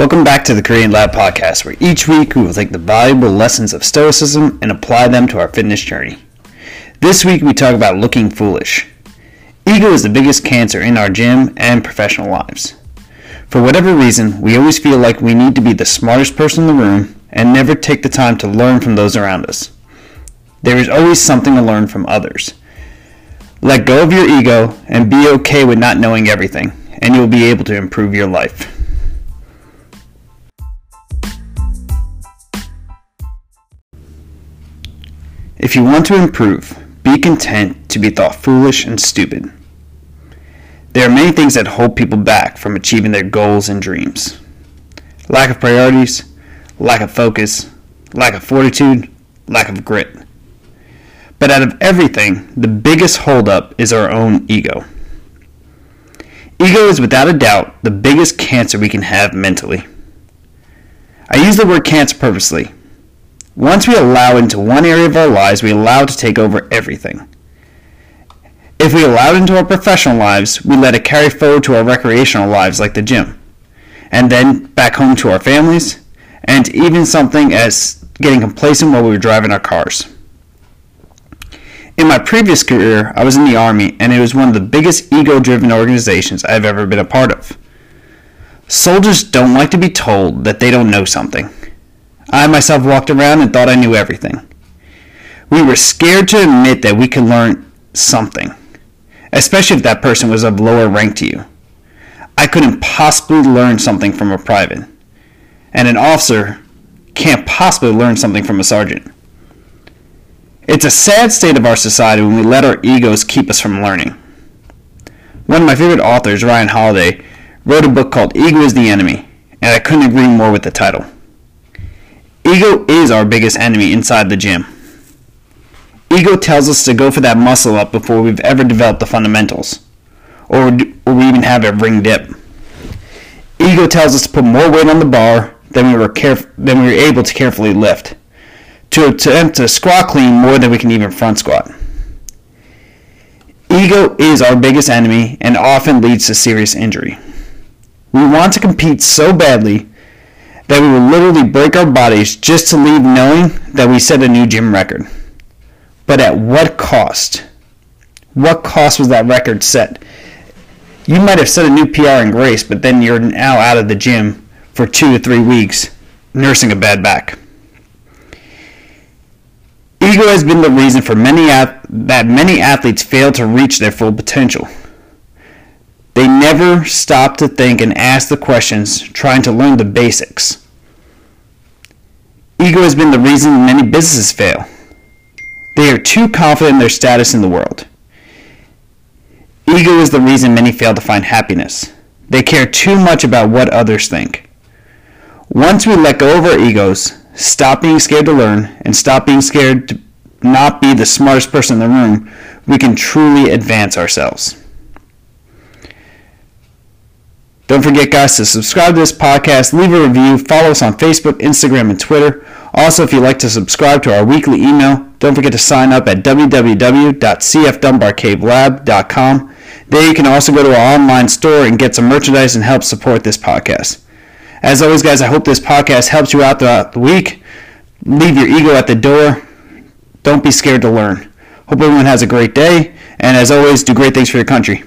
Welcome back to the Korean Lab Podcast, where each week we will take the valuable lessons of Stoicism and apply them to our fitness journey. This week we talk about looking foolish. Ego is the biggest cancer in our gym and professional lives. For whatever reason, we always feel like we need to be the smartest person in the room and never take the time to learn from those around us. There is always something to learn from others. Let go of your ego and be okay with not knowing everything, and you'll be able to improve your life. If you want to improve, be content to be thought foolish and stupid. There are many things that hold people back from achieving their goals and dreams lack of priorities, lack of focus, lack of fortitude, lack of grit. But out of everything, the biggest holdup is our own ego. Ego is without a doubt the biggest cancer we can have mentally. I use the word cancer purposely once we allow into one area of our lives, we allow to take over everything. If we allow it into our professional lives, we let it carry forward to our recreational lives like the gym, and then back home to our families, and even something as getting complacent while we were driving our cars. In my previous career, I was in the Army, and it was one of the biggest ego driven organizations I've ever been a part of. Soldiers don't like to be told that they don't know something. I myself walked around and thought I knew everything. We were scared to admit that we could learn something, especially if that person was of lower rank to you. I couldn't possibly learn something from a private, and an officer can't possibly learn something from a sergeant. It's a sad state of our society when we let our egos keep us from learning. One of my favorite authors, Ryan Holiday, wrote a book called Ego is the Enemy, and I couldn't agree more with the title. Ego is our biggest enemy inside the gym. Ego tells us to go for that muscle up before we've ever developed the fundamentals, or, or we even have a ring dip. Ego tells us to put more weight on the bar than we were caref- than we were able to carefully lift, to attempt to squat clean more than we can even front squat. Ego is our biggest enemy and often leads to serious injury. We want to compete so badly that we will literally break our bodies just to leave knowing that we set a new gym record. But at what cost? What cost was that record set? You might have set a new PR in grace, but then you're now out of the gym for two to three weeks nursing a bad back. Ego has been the reason for many that many athletes fail to reach their full potential. They never stop to think and ask the questions, trying to learn the basics. Ego has been the reason many businesses fail. They are too confident in their status in the world. Ego is the reason many fail to find happiness. They care too much about what others think. Once we let go of our egos, stop being scared to learn, and stop being scared to not be the smartest person in the room, we can truly advance ourselves. Don't forget, guys, to subscribe to this podcast, leave a review, follow us on Facebook, Instagram, and Twitter. Also, if you'd like to subscribe to our weekly email, don't forget to sign up at www.cfdunbarcavelab.com. There you can also go to our online store and get some merchandise and help support this podcast. As always, guys, I hope this podcast helps you out throughout the week. Leave your ego at the door. Don't be scared to learn. Hope everyone has a great day. And as always, do great things for your country.